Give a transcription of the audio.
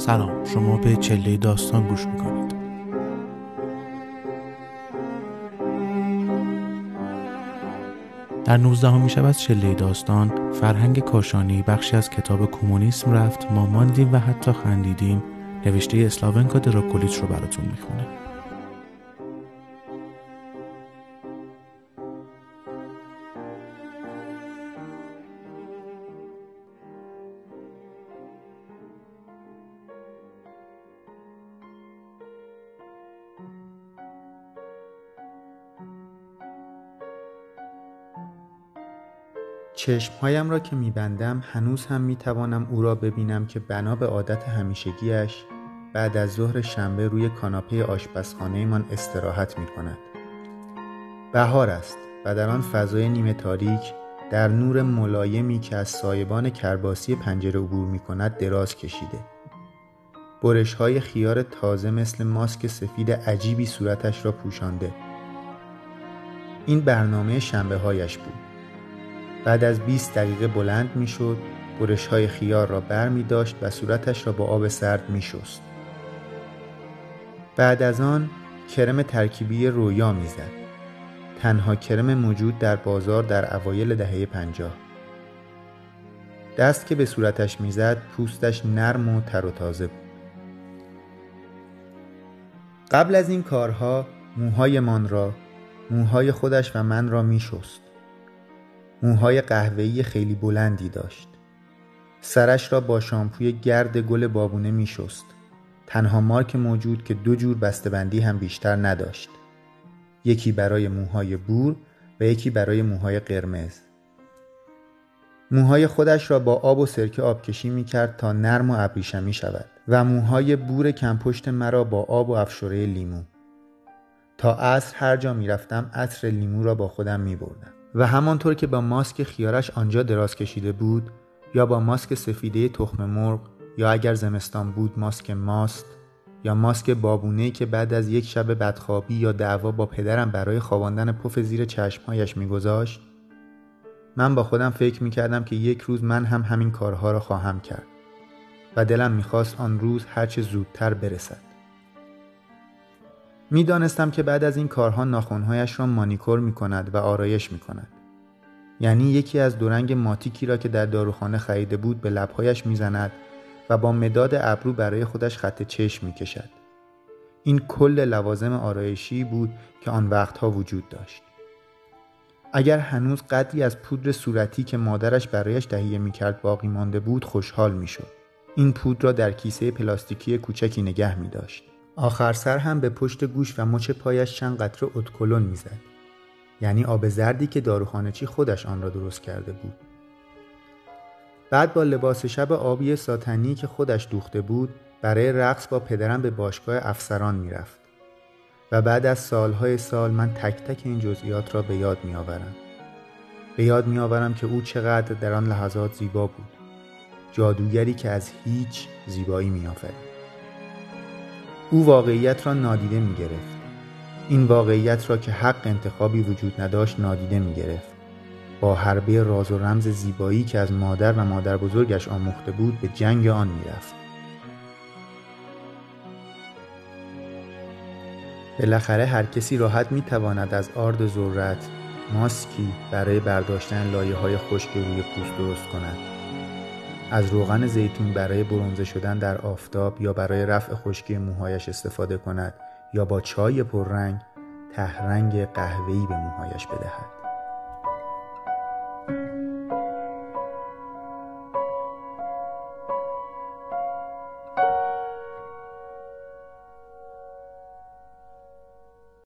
سلام شما به چله داستان گوش می‌کنید. در 19 می شود چله داستان فرهنگ کاشانی بخشی از کتاب کمونیسم رفت ما ماندیم و حتی خندیدیم. نوشته اسلاونکا دراکولیچ رو براتون می‌خونه. چشمهایم را که میبندم هنوز هم می‌توانم او را ببینم که بنا به عادت همیشگیش بعد از ظهر شنبه روی کاناپه آشپزخانه من استراحت می کند. بهار است و در آن فضای نیمه تاریک در نور ملایمی که از سایبان کرباسی پنجره عبور می کند دراز کشیده. برش های خیار تازه مثل ماسک سفید عجیبی صورتش را پوشانده. این برنامه شنبه هایش بود. بعد از 20 دقیقه بلند می شد برش های خیار را بر می داشت و صورتش را با آب سرد می شست. بعد از آن کرم ترکیبی رویا می‌زد. تنها کرم موجود در بازار در اوایل دهه پنجاه. دست که به صورتش می‌زد پوستش نرم و تر و تازه بود. قبل از این کارها موهایمان را موهای خودش و من را میشست. موهای قهوه‌ای خیلی بلندی داشت. سرش را با شامپوی گرد گل بابونه میشست. تنها مارک موجود که دو جور بسته‌بندی هم بیشتر نداشت. یکی برای موهای بور و یکی برای موهای قرمز. موهای خودش را با آب و سرکه آبکشی می کرد تا نرم و ابریشمی شود و موهای بور کمپشت مرا با آب و افشوره لیمو. تا عصر هر جا می رفتم عطر لیمو را با خودم می بردم و همانطور که با ماسک خیارش آنجا دراز کشیده بود یا با ماسک سفیده تخم مرغ یا اگر زمستان بود ماسک ماست یا ماسک بابونه که بعد از یک شب بدخوابی یا دعوا با پدرم برای خواباندن پف زیر چشمهایش میگذاشت من با خودم فکر می‌کردم که یک روز من هم همین کارها را خواهم کرد و دلم می‌خواست آن روز هرچه زودتر برسد. می‌دانستم که بعد از این کارها ناخونهایش را مانیکور می‌کند و آرایش می‌کند یعنی یکی از دو رنگ ماتیکی را که در داروخانه خریده بود به لبهایش می‌زند و با مداد ابرو برای خودش خط چشم می کشد. این کل لوازم آرایشی بود که آن وقتها وجود داشت. اگر هنوز قدری از پودر صورتی که مادرش برایش تهیه می کرد باقی مانده بود خوشحال می شد. این پودر را در کیسه پلاستیکی کوچکی نگه می داشت. آخر سر هم به پشت گوش و مچ پایش چند قطره اتکلون می‌زد. یعنی آب زردی که داروخانه چی خودش آن را درست کرده بود. بعد با لباس شب آبی ساتنی که خودش دوخته بود برای رقص با پدرم به باشگاه افسران می‌رفت و بعد از سالهای سال من تک تک این جزئیات را به یاد میآورم به یاد میآورم که او چقدر در آن لحظات زیبا بود جادوگری که از هیچ زیبایی میآفرید او واقعیت را نادیده می گرفت. این واقعیت را که حق انتخابی وجود نداشت نادیده می گرفت. با حربه راز و رمز زیبایی که از مادر و مادر بزرگش آموخته بود به جنگ آن می‌رفت. بالاخره هر کسی راحت می‌تواند از آرد ذرت ماسکی برای برداشتن لایه های خشک روی پوست درست کند. از روغن زیتون برای برونزه شدن در آفتاب یا برای رفع خشکی موهایش استفاده کند یا با چای پررنگ تهرنگ قهوه‌ای به موهایش بدهد.